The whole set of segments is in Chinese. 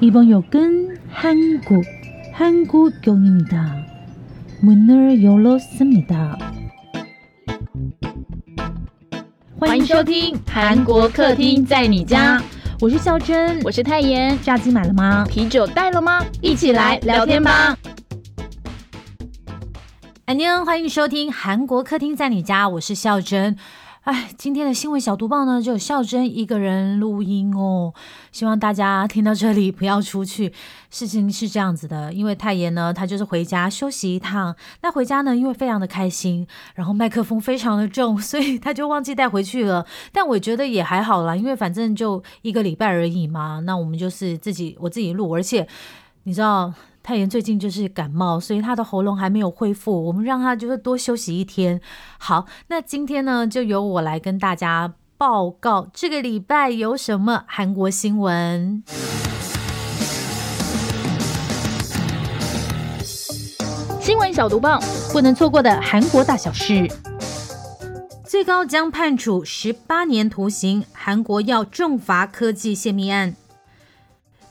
이번 역은 한국, 한국역입니다. 문을 열었습니다. 欢迎收听韩国客厅在你家，我是孝珍，我是泰妍。炸鸡买了吗？啤酒带了吗？一起来聊天吧。安妞，欢迎收听韩国客厅在你家，我是孝珍。 哎，今天的新闻小读报呢，就有孝珍一个人录音哦。希望大家听到这里不要出去。事情是这样子的，因为太爷呢，他就是回家休息一趟。那回家呢，因为非常的开心，然后麦克风非常的重，所以他就忘记带回去了。但我觉得也还好啦，因为反正就一个礼拜而已嘛。那我们就是自己我自己录，而且你知道。太妍最近就是感冒，所以她的喉咙还没有恢复。我们让她就是多休息一天。好，那今天呢，就由我来跟大家报告这个礼拜有什么韩国新闻。新闻小读报，不能错过的韩国大小事。最高将判处十八年徒刑，韩国要重罚科技泄密案。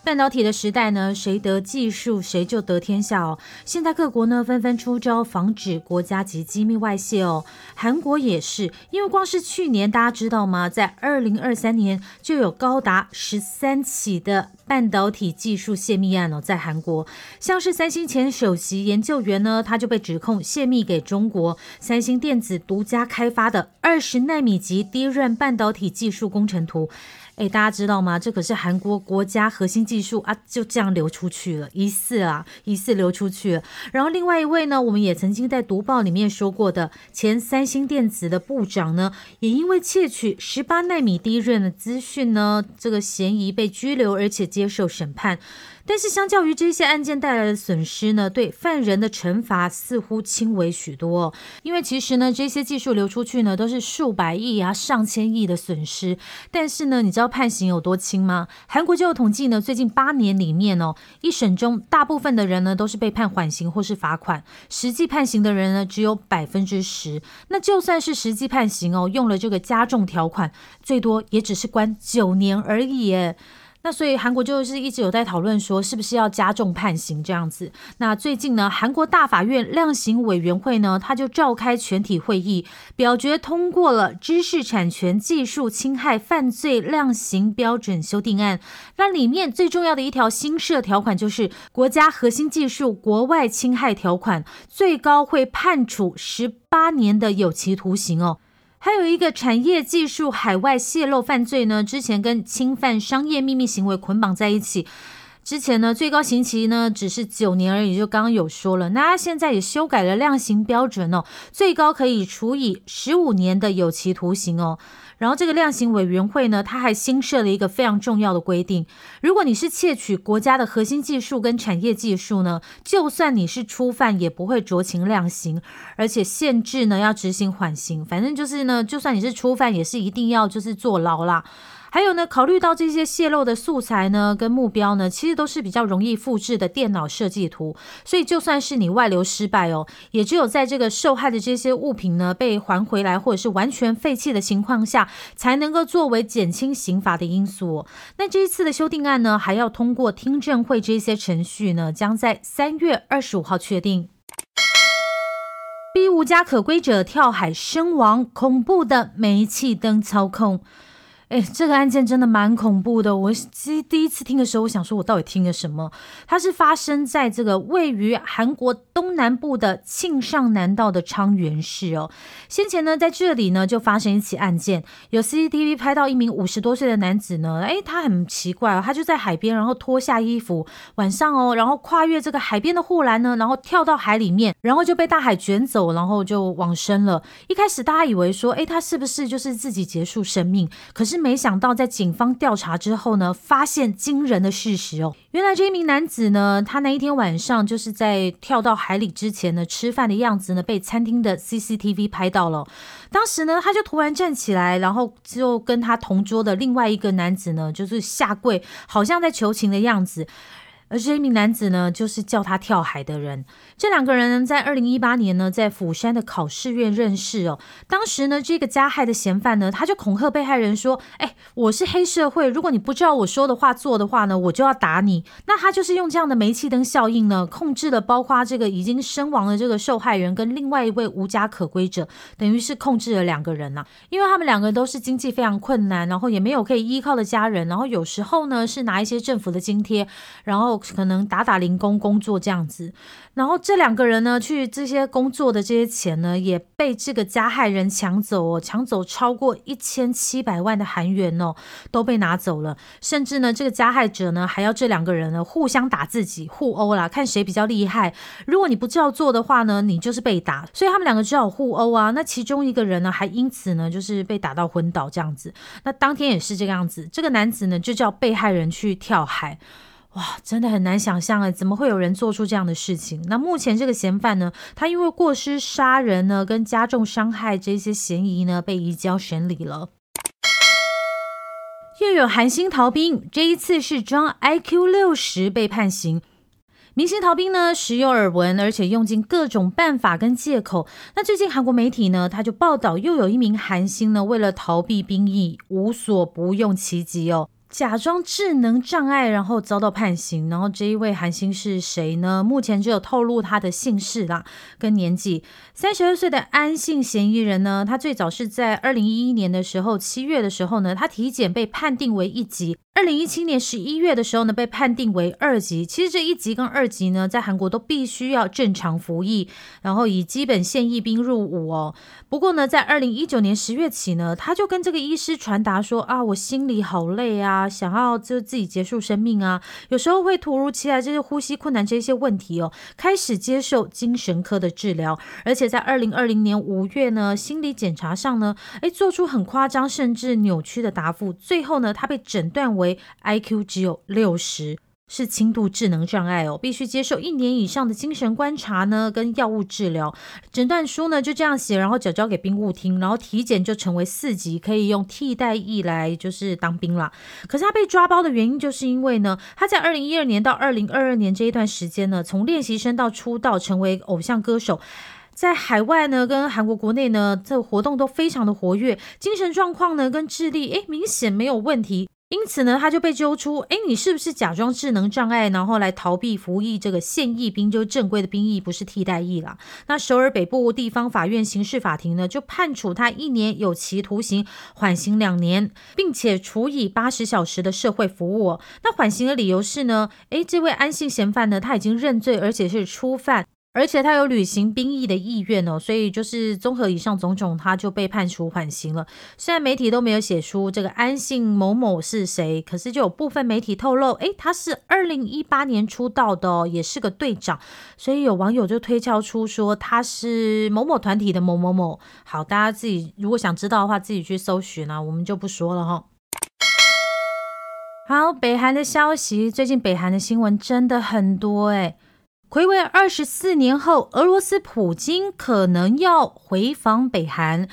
半导体的时代呢，谁得技术，谁就得天下哦。现在各国呢纷纷出招，防止国家级机密外泄哦。韩国也是，因为光是去年，大家知道吗？在二零二三年就有高达十三起的半导体技术泄密案哦，在韩国，像是三星前首席研究员呢，他就被指控泄密给中国三星电子独家开发的二十纳米级低润半导体技术工程图。哎，大家知道吗？这可是韩国国家核心技术啊，就这样流出去了，疑似啊，疑似流出去了。然后另外一位呢，我们也曾经在读报里面说过的前三星电子的部长呢，也因为窃取十八纳米低润的资讯呢，这个嫌疑被拘留，而且接受审判。但是相较于这些案件带来的损失呢，对犯人的惩罚似乎轻微许多。因为其实呢，这些技术流出去呢，都是数百亿啊、上千亿的损失。但是呢，你知道判刑有多轻吗？韩国就有统计呢，最近八年里面哦，一审中大部分的人呢都是被判缓刑或是罚款，实际判刑的人呢只有百分之十。那就算是实际判刑哦，用了这个加重条款，最多也只是关九年而已耶。那所以韩国就是一直有在讨论说，是不是要加重判刑这样子。那最近呢，韩国大法院量刑委员会呢，他就召开全体会议，表决通过了知识产权技术侵害犯罪量刑标准修订案。那里面最重要的一条新设条款就是国家核心技术国外侵害条款，最高会判处十八年的有期徒刑哦。还有一个产业技术海外泄露犯罪呢，之前跟侵犯商业秘密行为捆绑在一起。之前呢，最高刑期呢只是九年而已，就刚刚有说了。那他现在也修改了量刑标准哦，最高可以处以十五年的有期徒刑哦。然后这个量刑委员会呢，他还新设了一个非常重要的规定：如果你是窃取国家的核心技术跟产业技术呢，就算你是初犯，也不会酌情量刑，而且限制呢要执行缓刑。反正就是呢，就算你是初犯，也是一定要就是坐牢啦。还有呢，考虑到这些泄露的素材呢，跟目标呢，其实都是比较容易复制的电脑设计图，所以就算是你外流失败哦，也只有在这个受害的这些物品呢被还回来，或者是完全废弃的情况下，才能够作为减轻刑罚的因素。那这一次的修订案呢，还要通过听证会这些程序呢，将在三月二十五号确定。逼无家可归者跳海身亡，恐怖的煤气灯操控。哎，这个案件真的蛮恐怖的。我其实第一次听的时候，我想说，我到底听了什么？它是发生在这个位于韩国东南部的庆尚南道的昌原市哦。先前呢，在这里呢，就发生一起案件，有 CCTV 拍到一名五十多岁的男子呢，哎，他很奇怪哦，他就在海边，然后脱下衣服，晚上哦，然后跨越这个海边的护栏呢，然后跳到海里面，然后就被大海卷走，然后就往生了。一开始大家以为说，哎，他是不是就是自己结束生命？可是。没想到，在警方调查之后呢，发现惊人的事实哦。原来这一名男子呢，他那一天晚上就是在跳到海里之前呢，吃饭的样子呢，被餐厅的 CCTV 拍到了。当时呢，他就突然站起来，然后就跟他同桌的另外一个男子呢，就是下跪，好像在求情的样子。而这一名男子呢，就是叫他跳海的人。这两个人呢在二零一八年呢，在釜山的考试院认识哦。当时呢，这个加害的嫌犯呢，他就恐吓被害人说：“哎，我是黑社会，如果你不知道我说的话做的话呢，我就要打你。”那他就是用这样的煤气灯效应呢，控制了包括这个已经身亡的这个受害人跟另外一位无家可归者，等于是控制了两个人呐。因为他们两个人都是经济非常困难，然后也没有可以依靠的家人，然后有时候呢是拿一些政府的津贴，然后。可能打打零工工作这样子，然后这两个人呢，去这些工作的这些钱呢，也被这个加害人抢走哦，抢走超过一千七百万的韩元哦，都被拿走了。甚至呢，这个加害者呢，还要这两个人呢互相打自己，互殴啦，看谁比较厉害。如果你不照做的话呢，你就是被打。所以他们两个只好互殴啊。那其中一个人呢，还因此呢，就是被打到昏倒这样子。那当天也是这个样子，这个男子呢，就叫被害人去跳海。哇，真的很难想象哎，怎么会有人做出这样的事情？那目前这个嫌犯呢，他因为过失杀人呢，跟加重伤害这些嫌疑呢，被移交审理了。又有韩星逃兵，这一次是装 IQ 六十被判刑。明星逃兵呢，时有耳闻，而且用尽各种办法跟借口。那最近韩国媒体呢，他就报道，又有一名韩星呢，为了逃避兵役，无所不用其极哦。假装智能障碍，然后遭到判刑。然后这一位韩星是谁呢？目前只有透露他的姓氏啦，跟年纪。三十二岁的安姓嫌疑人呢？他最早是在二零一一年的时候，七月的时候呢，他体检被判定为一级。二零一七年十一月的时候呢，被判定为二级。其实这一级跟二级呢，在韩国都必须要正常服役，然后以基本现役兵入伍哦。不过呢，在二零一九年十月起呢，他就跟这个医师传达说啊，我心里好累啊，想要就自己结束生命啊，有时候会突如其来这些呼吸困难这些问题哦，开始接受精神科的治疗，而且在二零二零年五月呢，心理检查上呢，哎，做出很夸张甚至扭曲的答复，最后呢，他被诊断为。为 IQ 只有六十，是轻度智能障碍哦，必须接受一年以上的精神观察呢，跟药物治疗。诊断书呢就这样写，然后交交给兵务厅，然后体检就成为四级，可以用替代役来就是当兵了。可是他被抓包的原因，就是因为呢，他在二零一二年到二零二二年这一段时间呢，从练习生到出道成为偶像歌手。在海外呢，跟韩国国内呢，这活动都非常的活跃，精神状况呢跟智力，诶明显没有问题。因此呢，他就被揪出，诶你是不是假装智能障碍，然后来逃避服役这个现役兵，就是正规的兵役，不是替代役啦。那首尔北部地方法院刑事法庭呢，就判处他一年有期徒刑，缓刑两年，并且处以八十小时的社会服务。那缓刑的理由是呢，诶这位安姓嫌犯呢，他已经认罪，而且是初犯。而且他有履行兵役的意愿哦，所以就是综合以上种种，他就被判处缓刑了。虽然媒体都没有写出这个安姓某某是谁，可是就有部分媒体透露，诶，他是二零一八年出道的，也是个队长。所以有网友就推敲出说他是某某团体的某某某。好，大家自己如果想知道的话，自己去搜寻啊，我们就不说了哈。好，北韩的消息，最近北韩的新闻真的很多诶。回味二十四年后，俄罗斯普京可能要回访北韩。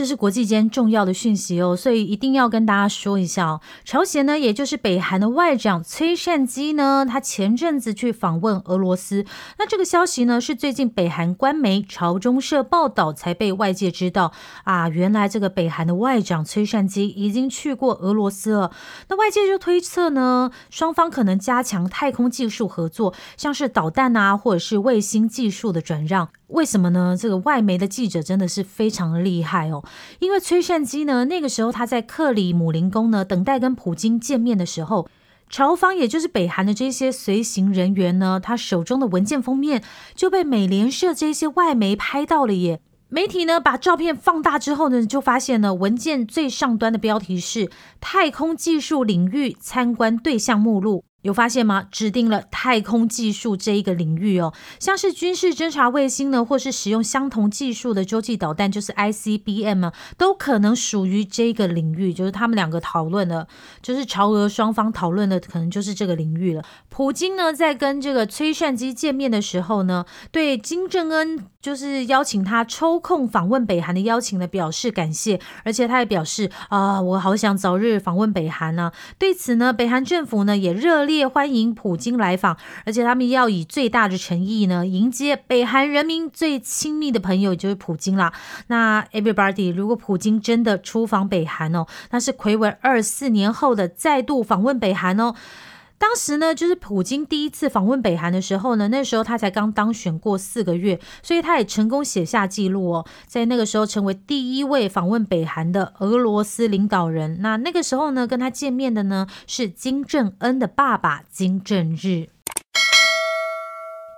这是国际间重要的讯息哦，所以一定要跟大家说一下哦。朝鲜呢，也就是北韩的外长崔善基呢，他前阵子去访问俄罗斯。那这个消息呢，是最近北韩官媒朝中社报道才被外界知道啊。原来这个北韩的外长崔善基已经去过俄罗斯了。那外界就推测呢，双方可能加强太空技术合作，像是导弹啊，或者是卫星技术的转让。为什么呢？这个外媒的记者真的是非常厉害哦。因为崔善基呢，那个时候他在克里姆林宫呢，等待跟普京见面的时候，朝方也就是北韩的这些随行人员呢，他手中的文件封面就被美联社这些外媒拍到了耶。媒体呢把照片放大之后呢，就发现呢文件最上端的标题是“太空技术领域参观对象目录”。有发现吗？指定了太空技术这一个领域哦，像是军事侦察卫星呢，或是使用相同技术的洲际导弹，就是 ICBM 啊，都可能属于这个领域。就是他们两个讨论的，就是朝俄双方讨论的，可能就是这个领域了。普京呢，在跟这个崔善基见面的时候呢，对金正恩就是邀请他抽空访问北韩的邀请呢，表示感谢，而且他也表示啊，我好想早日访问北韩呢。对此呢，北韩政府呢也热。烈欢迎普京来访，而且他们要以最大的诚意呢迎接北韩人民最亲密的朋友，就是普京啦。那 everybody，如果普京真的出访北韩哦，那是魁违二四年后的再度访问北韩哦。当时呢，就是普京第一次访问北韩的时候呢，那时候他才刚当选过四个月，所以他也成功写下记录哦，在那个时候成为第一位访问北韩的俄罗斯领导人。那那个时候呢，跟他见面的呢是金正恩的爸爸金正日，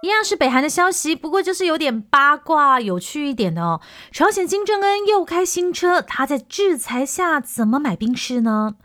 一样是北韩的消息，不过就是有点八卦、有趣一点的哦。朝鲜金正恩又开新车，他在制裁下怎么买兵士呢？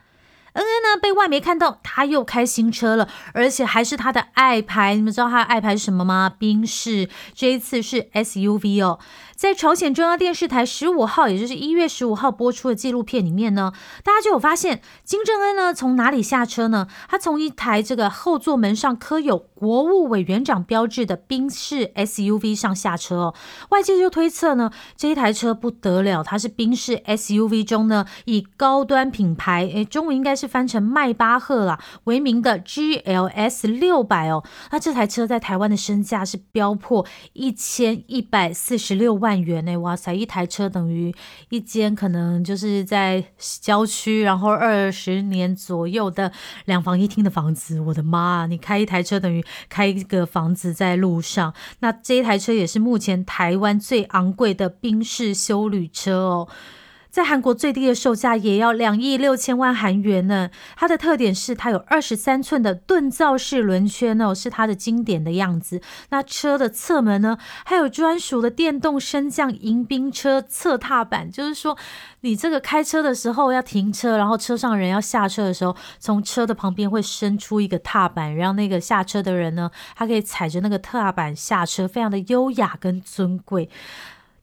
恩恩呢？被外媒看到他又开新车了，而且还是他的爱牌。你们知道他的爱牌是什么吗？宾士。这一次是 SUV 哦。在朝鲜中央电视台十五号，也就是一月十五号播出的纪录片里面呢，大家就有发现金正恩呢从哪里下车呢？他从一台这个后座门上刻有国务委员长标志的宾士 SUV 上下车哦。外界就推测呢，这一台车不得了，它是宾士 SUV 中呢以高端品牌，诶，中文应该是翻成迈巴赫啦为名的 GLS 六百哦。那这台车在台湾的身价是飙破一千一百四十六万。万元呢？哇塞！一台车等于一间可能就是在郊区，然后二十年左右的两房一厅的房子。我的妈！你开一台车等于开一个房子在路上。那这一台车也是目前台湾最昂贵的宾士修旅车哦。在韩国最低的售价也要两亿六千万韩元呢。它的特点是它有二十三寸的盾造式轮圈哦，是它的经典的样子。那车的侧门呢，还有专属的电动升降迎宾车侧踏板，就是说你这个开车的时候要停车，然后车上人要下车的时候，从车的旁边会伸出一个踏板，让那个下车的人呢，他可以踩着那个踏板下车，非常的优雅跟尊贵。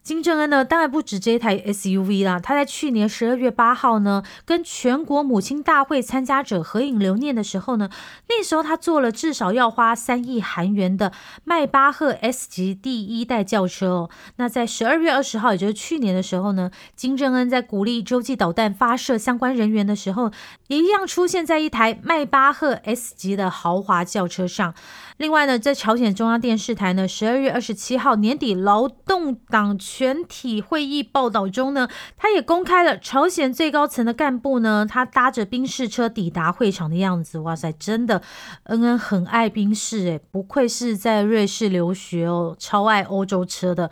金正恩呢，当然不止这一台 SUV 啦。他在去年十二月八号呢，跟全国母亲大会参加者合影留念的时候呢，那时候他坐了至少要花三亿韩元的迈巴赫 S 级第一代轿车哦。那在十二月二十号，也就是去年的时候呢，金正恩在鼓励洲际导弹发射相关人员的时候，也一样出现在一台迈巴赫 S 级的豪华轿车上。另外呢，在朝鲜中央电视台呢，十二月二十七号年底劳动党全体会议报道中呢，他也公开了朝鲜最高层的干部呢，他搭着宾士车抵达会场的样子。哇塞，真的，恩恩很爱宾士诶，不愧是在瑞士留学哦，超爱欧洲车的。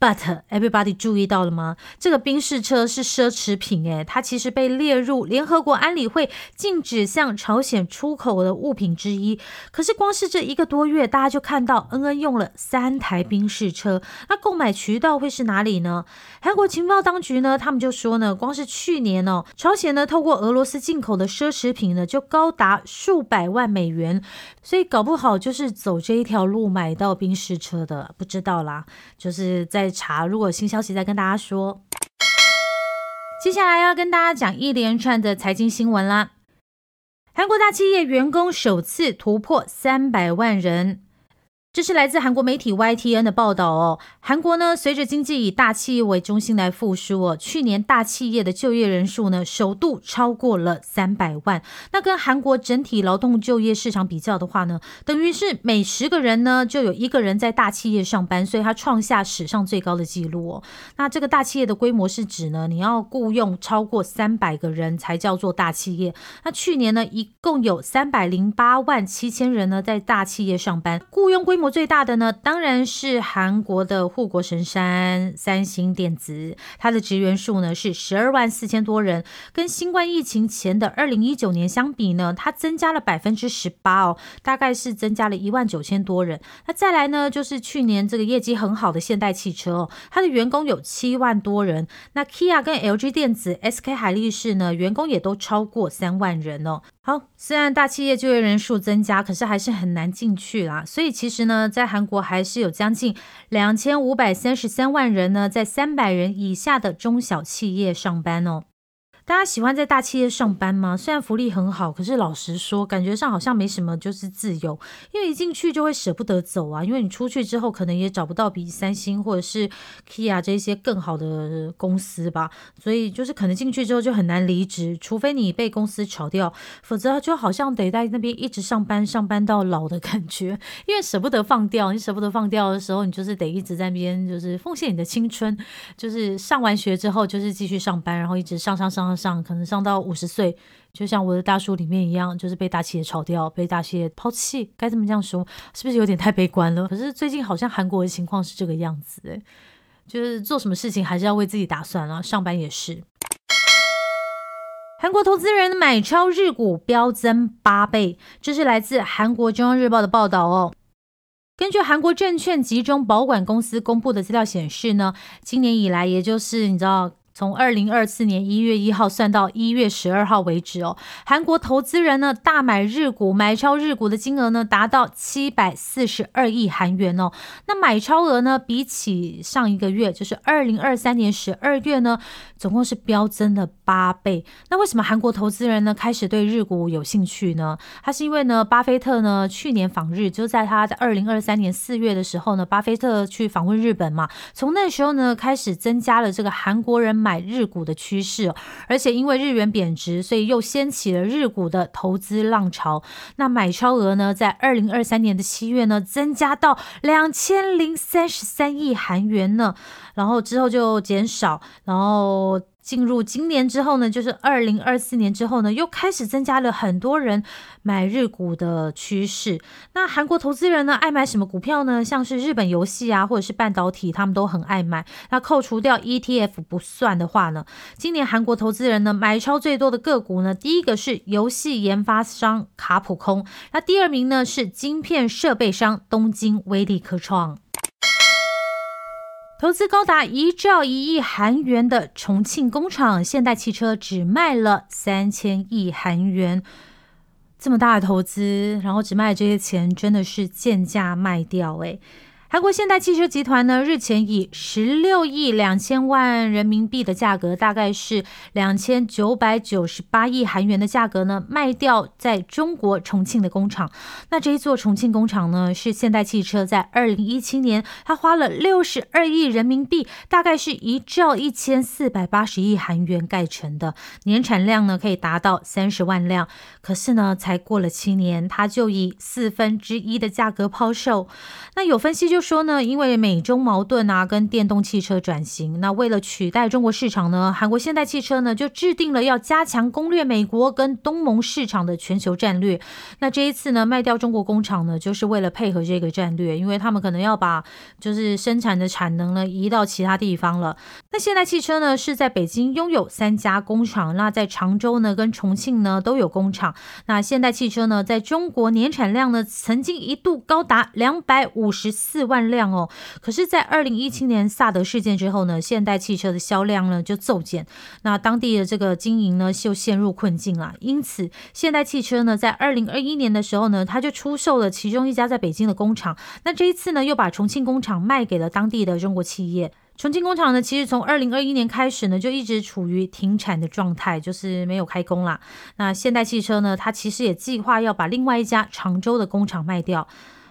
But everybody 注意到了吗？这个宾士车是奢侈品诶，它其实被列入联合国安理会禁止向朝鲜出口的物品之一。可是光是这一个多月，大家就看到恩恩用了三台宾士车。那购买渠道会是哪里呢？韩国情报当局呢，他们就说呢，光是去年哦，朝鲜呢透过俄罗斯进口的奢侈品呢，就高达数百万美元。所以搞不好就是走这一条路买到宾士车的，不知道啦。就是在。查，如果新消息再跟大家说。接下来要跟大家讲一连串的财经新闻啦。韩国大企业员工首次突破三百万人。这是来自韩国媒体 YTN 的报道哦。韩国呢，随着经济以大企业为中心来复苏哦，去年大企业的就业人数呢，首度超过了三百万。那跟韩国整体劳动就业市场比较的话呢，等于是每十个人呢，就有一个人在大企业上班，所以它创下史上最高的纪录哦。那这个大企业的规模是指呢，你要雇佣超过三百个人才叫做大企业。那去年呢，一共有三百零八万七千人呢，在大企业上班，雇佣规模。最大的呢，当然是韩国的护国神山三星电子，它的职员数呢是十二万四千多人，跟新冠疫情前的二零一九年相比呢，它增加了百分之十八哦，大概是增加了一万九千多人。那再来呢，就是去年这个业绩很好的现代汽车哦，它的员工有七万多人。那 Kia 跟 LG 电子、SK 海力士呢，员工也都超过三万人哦。好，虽然大企业就业人数增加，可是还是很难进去啦。所以其实呢，在韩国还是有将近两千五百三十三万人呢，在三百人以下的中小企业上班哦。大家喜欢在大企业上班吗？虽然福利很好，可是老实说，感觉上好像没什么，就是自由。因为一进去就会舍不得走啊，因为你出去之后可能也找不到比三星或者是 Kia 这些更好的公司吧，所以就是可能进去之后就很难离职，除非你被公司炒掉，否则就好像得在那边一直上班，上班到老的感觉。因为舍不得放掉，你舍不得放掉的时候，你就是得一直在那边，就是奉献你的青春，就是上完学之后就是继续上班，然后一直上上上。上可能上到五十岁，就像我的大叔里面一样，就是被大企业炒掉，被大企业抛弃，该怎么这样说？是不是有点太悲观了？可是最近好像韩国的情况是这个样子，诶，就是做什么事情还是要为自己打算啊，上班也是。韩国投资人买超日股飙增八倍，这是来自韩国中央日报的报道哦。根据韩国证券集中保管公司公布的资料显示呢，今年以来，也就是你知道。从二零二四年一月一号算到一月十二号为止哦，韩国投资人呢大买日股，买超日股的金额呢达到七百四十二亿韩元哦。那买超额呢，比起上一个月，就是二零二三年十二月呢，总共是飙增了八倍。那为什么韩国投资人呢开始对日股有兴趣呢？他是因为呢，巴菲特呢去年访日，就在他的二零二三年四月的时候呢，巴菲特去访问日本嘛，从那时候呢开始增加了这个韩国人买。买日股的趋势，而且因为日元贬值，所以又掀起了日股的投资浪潮。那买超额呢，在二零二三年的七月呢，增加到两千零三十三亿韩元呢，然后之后就减少，然后。进入今年之后呢，就是二零二四年之后呢，又开始增加了很多人买日股的趋势。那韩国投资人呢，爱买什么股票呢？像是日本游戏啊，或者是半导体，他们都很爱买。那扣除掉 ETF 不算的话呢，今年韩国投资人呢买超最多的个股呢，第一个是游戏研发商卡普空，那第二名呢是晶片设备商东京威力科创。投资高达一兆一亿韩元的重庆工厂，现代汽车只卖了三千亿韩元，这么大的投资，然后只卖这些钱，真的是贱价卖掉诶。韩国现代汽车集团呢，日前以十六亿两千万人民币的价格，大概是两千九百九十八亿韩元的价格呢，卖掉在中国重庆的工厂。那这一座重庆工厂呢，是现代汽车在二零一七年，它花了六十二亿人民币，大概是一兆一千四百八十亿韩元盖成的，年产量呢可以达到三十万辆。可是呢，才过了七年，它就以四分之一的价格抛售。那有分析就。就说呢，因为美中矛盾啊，跟电动汽车转型，那为了取代中国市场呢，韩国现代汽车呢就制定了要加强攻略美国跟东盟市场的全球战略。那这一次呢，卖掉中国工厂呢，就是为了配合这个战略，因为他们可能要把就是生产的产能呢移到其他地方了。那现代汽车呢是在北京拥有三家工厂，那在常州呢跟重庆呢都有工厂。那现代汽车呢在中国年产量呢曾经一度高达两百五十四。万辆哦，可是，在二零一七年萨德事件之后呢，现代汽车的销量呢就骤减，那当地的这个经营呢就陷入困境了。因此，现代汽车呢在二零二一年的时候呢，它就出售了其中一家在北京的工厂。那这一次呢，又把重庆工厂卖给了当地的中国企业。重庆工厂呢，其实从二零二一年开始呢，就一直处于停产的状态，就是没有开工啦。那现代汽车呢，它其实也计划要把另外一家常州的工厂卖掉。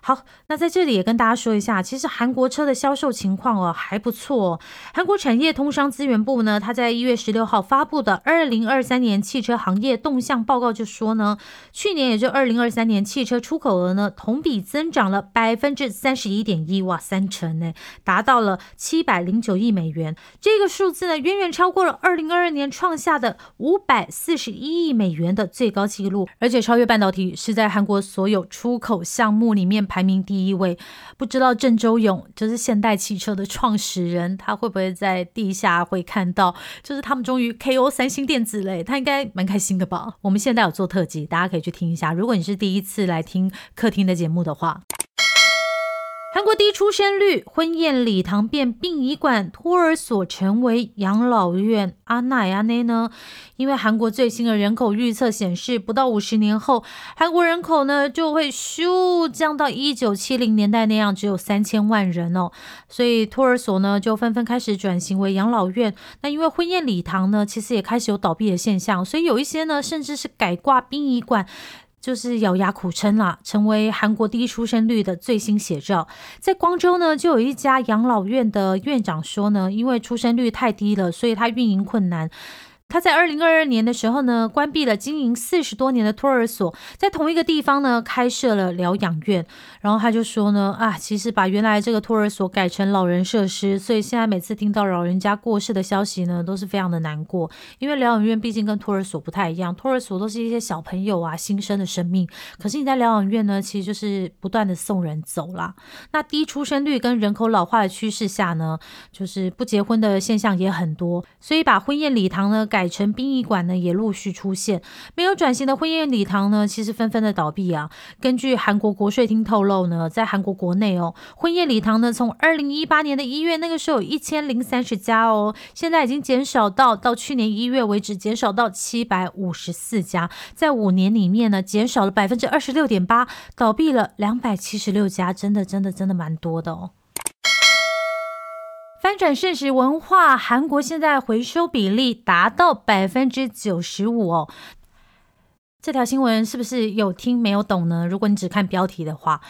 好，那在这里也跟大家说一下，其实韩国车的销售情况哦还不错。韩国产业通商资源部呢，它在一月十六号发布的二零二三年汽车行业动向报告就说呢，去年也就二零二三年汽车出口额呢同比增长了百分之三十一点一，哇，三成呢，达到了七百零九亿美元。这个数字呢远远超过了二零二二年创下的五百四十一亿美元的最高纪录，而且超越半导体，是在韩国所有出口项目里面排。排名第一位，不知道郑周勇就是现代汽车的创始人，他会不会在地下会看到？就是他们终于 KO 三星电子嘞，他应该蛮开心的吧？我们现在有做特辑，大家可以去听一下。如果你是第一次来听客厅的节目的话。韩国低出生率，婚宴礼堂变殡仪馆，托儿所成为养老院。阿奈阿内呢？因为韩国最新的人口预测显示，不到五十年后，韩国人口呢就会咻降到一九七零年代那样，只有三千万人哦。所以托儿所呢就纷纷开始转型为养老院。那因为婚宴礼堂呢，其实也开始有倒闭的现象，所以有一些呢甚至是改挂殡仪馆。就是咬牙苦撑啦，成为韩国低出生率的最新写照。在光州呢，就有一家养老院的院长说呢，因为出生率太低了，所以他运营困难。他在二零二二年的时候呢，关闭了经营四十多年的托儿所，在同一个地方呢开设了疗养院。然后他就说呢，啊，其实把原来这个托儿所改成老人设施，所以现在每次听到老人家过世的消息呢，都是非常的难过。因为疗养院毕竟跟托儿所不太一样，托儿所都是一些小朋友啊新生的生命，可是你在疗养院呢，其实就是不断的送人走啦。那低出生率跟人口老化的趋势下呢，就是不结婚的现象也很多，所以把婚宴礼堂呢改。改成殡仪馆呢，也陆续出现。没有转型的婚宴礼堂呢，其实纷纷的倒闭啊。根据韩国国税厅透露呢，在韩国国内哦，婚宴礼堂呢，从二零一八年的一月那个时候一千零三十家哦，现在已经减少到到去年一月为止，减少到七百五十四家，在五年里面呢，减少了百分之二十六点八，倒闭了两百七十六家，真的真的真的蛮多的哦。翻转盛食文化，韩国现在回收比例达到百分之九十五哦。这条新闻是不是有听没有懂呢？如果你只看标题的话。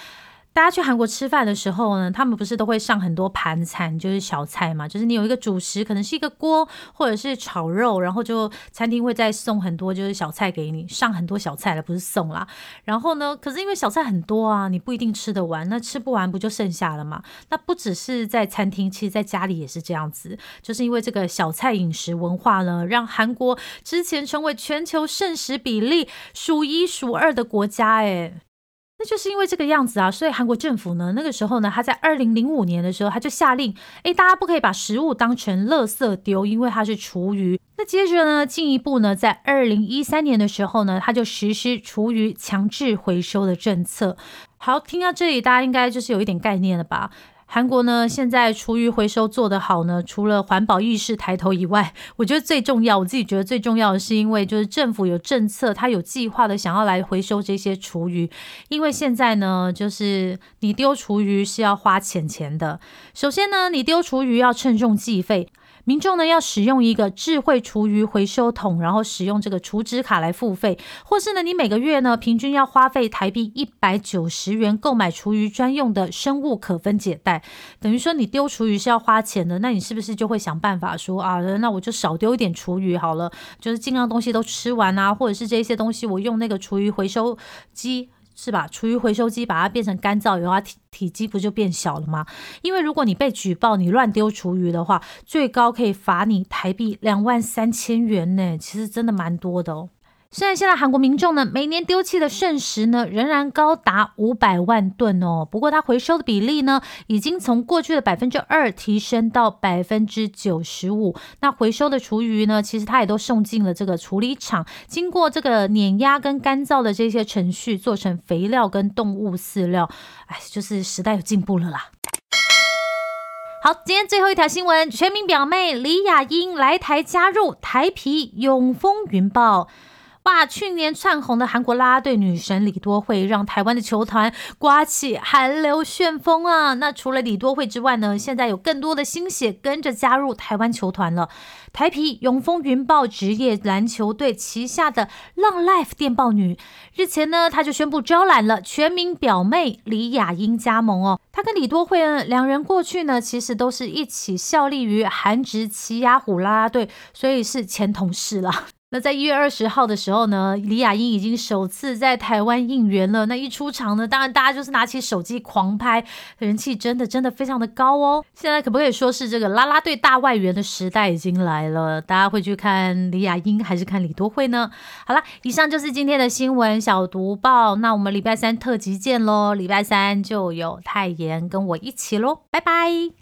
大家去韩国吃饭的时候呢，他们不是都会上很多盘菜，就是小菜嘛，就是你有一个主食，可能是一个锅或者是炒肉，然后就餐厅会再送很多就是小菜给你，上很多小菜了，不是送啦。然后呢，可是因为小菜很多啊，你不一定吃得完，那吃不完不就剩下了吗？那不只是在餐厅，其实在家里也是这样子，就是因为这个小菜饮食文化呢，让韩国之前成为全球剩食比例数一数二的国家，诶。那就是因为这个样子啊，所以韩国政府呢，那个时候呢，他在二零零五年的时候，他就下令，哎，大家不可以把食物当成垃圾丢，因为它是厨余。那接着呢，进一步呢，在二零一三年的时候呢，他就实施厨余强制回收的政策。好，听到这里，大家应该就是有一点概念了吧？韩国呢，现在厨余回收做得好呢，除了环保意识抬头以外，我觉得最重要，我自己觉得最重要的是，因为就是政府有政策，他有计划的想要来回收这些厨余，因为现在呢，就是你丢厨余是要花钱钱的，首先呢，你丢厨余要称重计费。民众呢要使用一个智慧厨余回收桶，然后使用这个储值卡来付费，或是呢你每个月呢平均要花费台币一百九十元购买厨余专用的生物可分解袋，等于说你丢厨余是要花钱的，那你是不是就会想办法说啊，那我就少丢一点厨余好了，就是尽量东西都吃完啊，或者是这些东西我用那个厨余回收机。是吧？厨余回收机把它变成干燥以后，它体体积不就变小了吗？因为如果你被举报你乱丢厨余的话，最高可以罚你台币两万三千元呢。其实真的蛮多的哦。虽然现在韩国民众呢每年丢弃的剩食呢仍然高达五百万吨哦，不过它回收的比例呢已经从过去的百分之二提升到百分之九十五。那回收的厨余呢，其实它也都送进了这个处理厂，经过这个碾压跟干燥的这些程序，做成肥料跟动物饲料。哎，就是时代有进步了啦。好，今天最后一条新闻，全民表妹李雅英来台加入台皮永丰云豹。哇！去年窜红的韩国啦啦队女神李多惠，让台湾的球团刮起韩流旋风啊！那除了李多惠之外呢，现在有更多的新血跟着加入台湾球团了。台皮永丰云豹职业篮球队旗下的浪 life 电报女，日前呢，她就宣布招揽了全民表妹李雅英加盟哦。她跟李多惠呢，两人过去呢，其实都是一起效力于韩职奇亚虎啦啦队，所以是前同事了。那在一月二十号的时候呢，李雅英已经首次在台湾应援了。那一出场呢，当然大家就是拿起手机狂拍，人气真的真的非常的高哦。现在可不可以说是这个啦啦队大外援的时代已经来了？大家会去看李雅英还是看李多惠呢？好了，以上就是今天的新闻小读报。那我们礼拜三特辑见喽！礼拜三就有泰妍跟我一起喽，拜拜。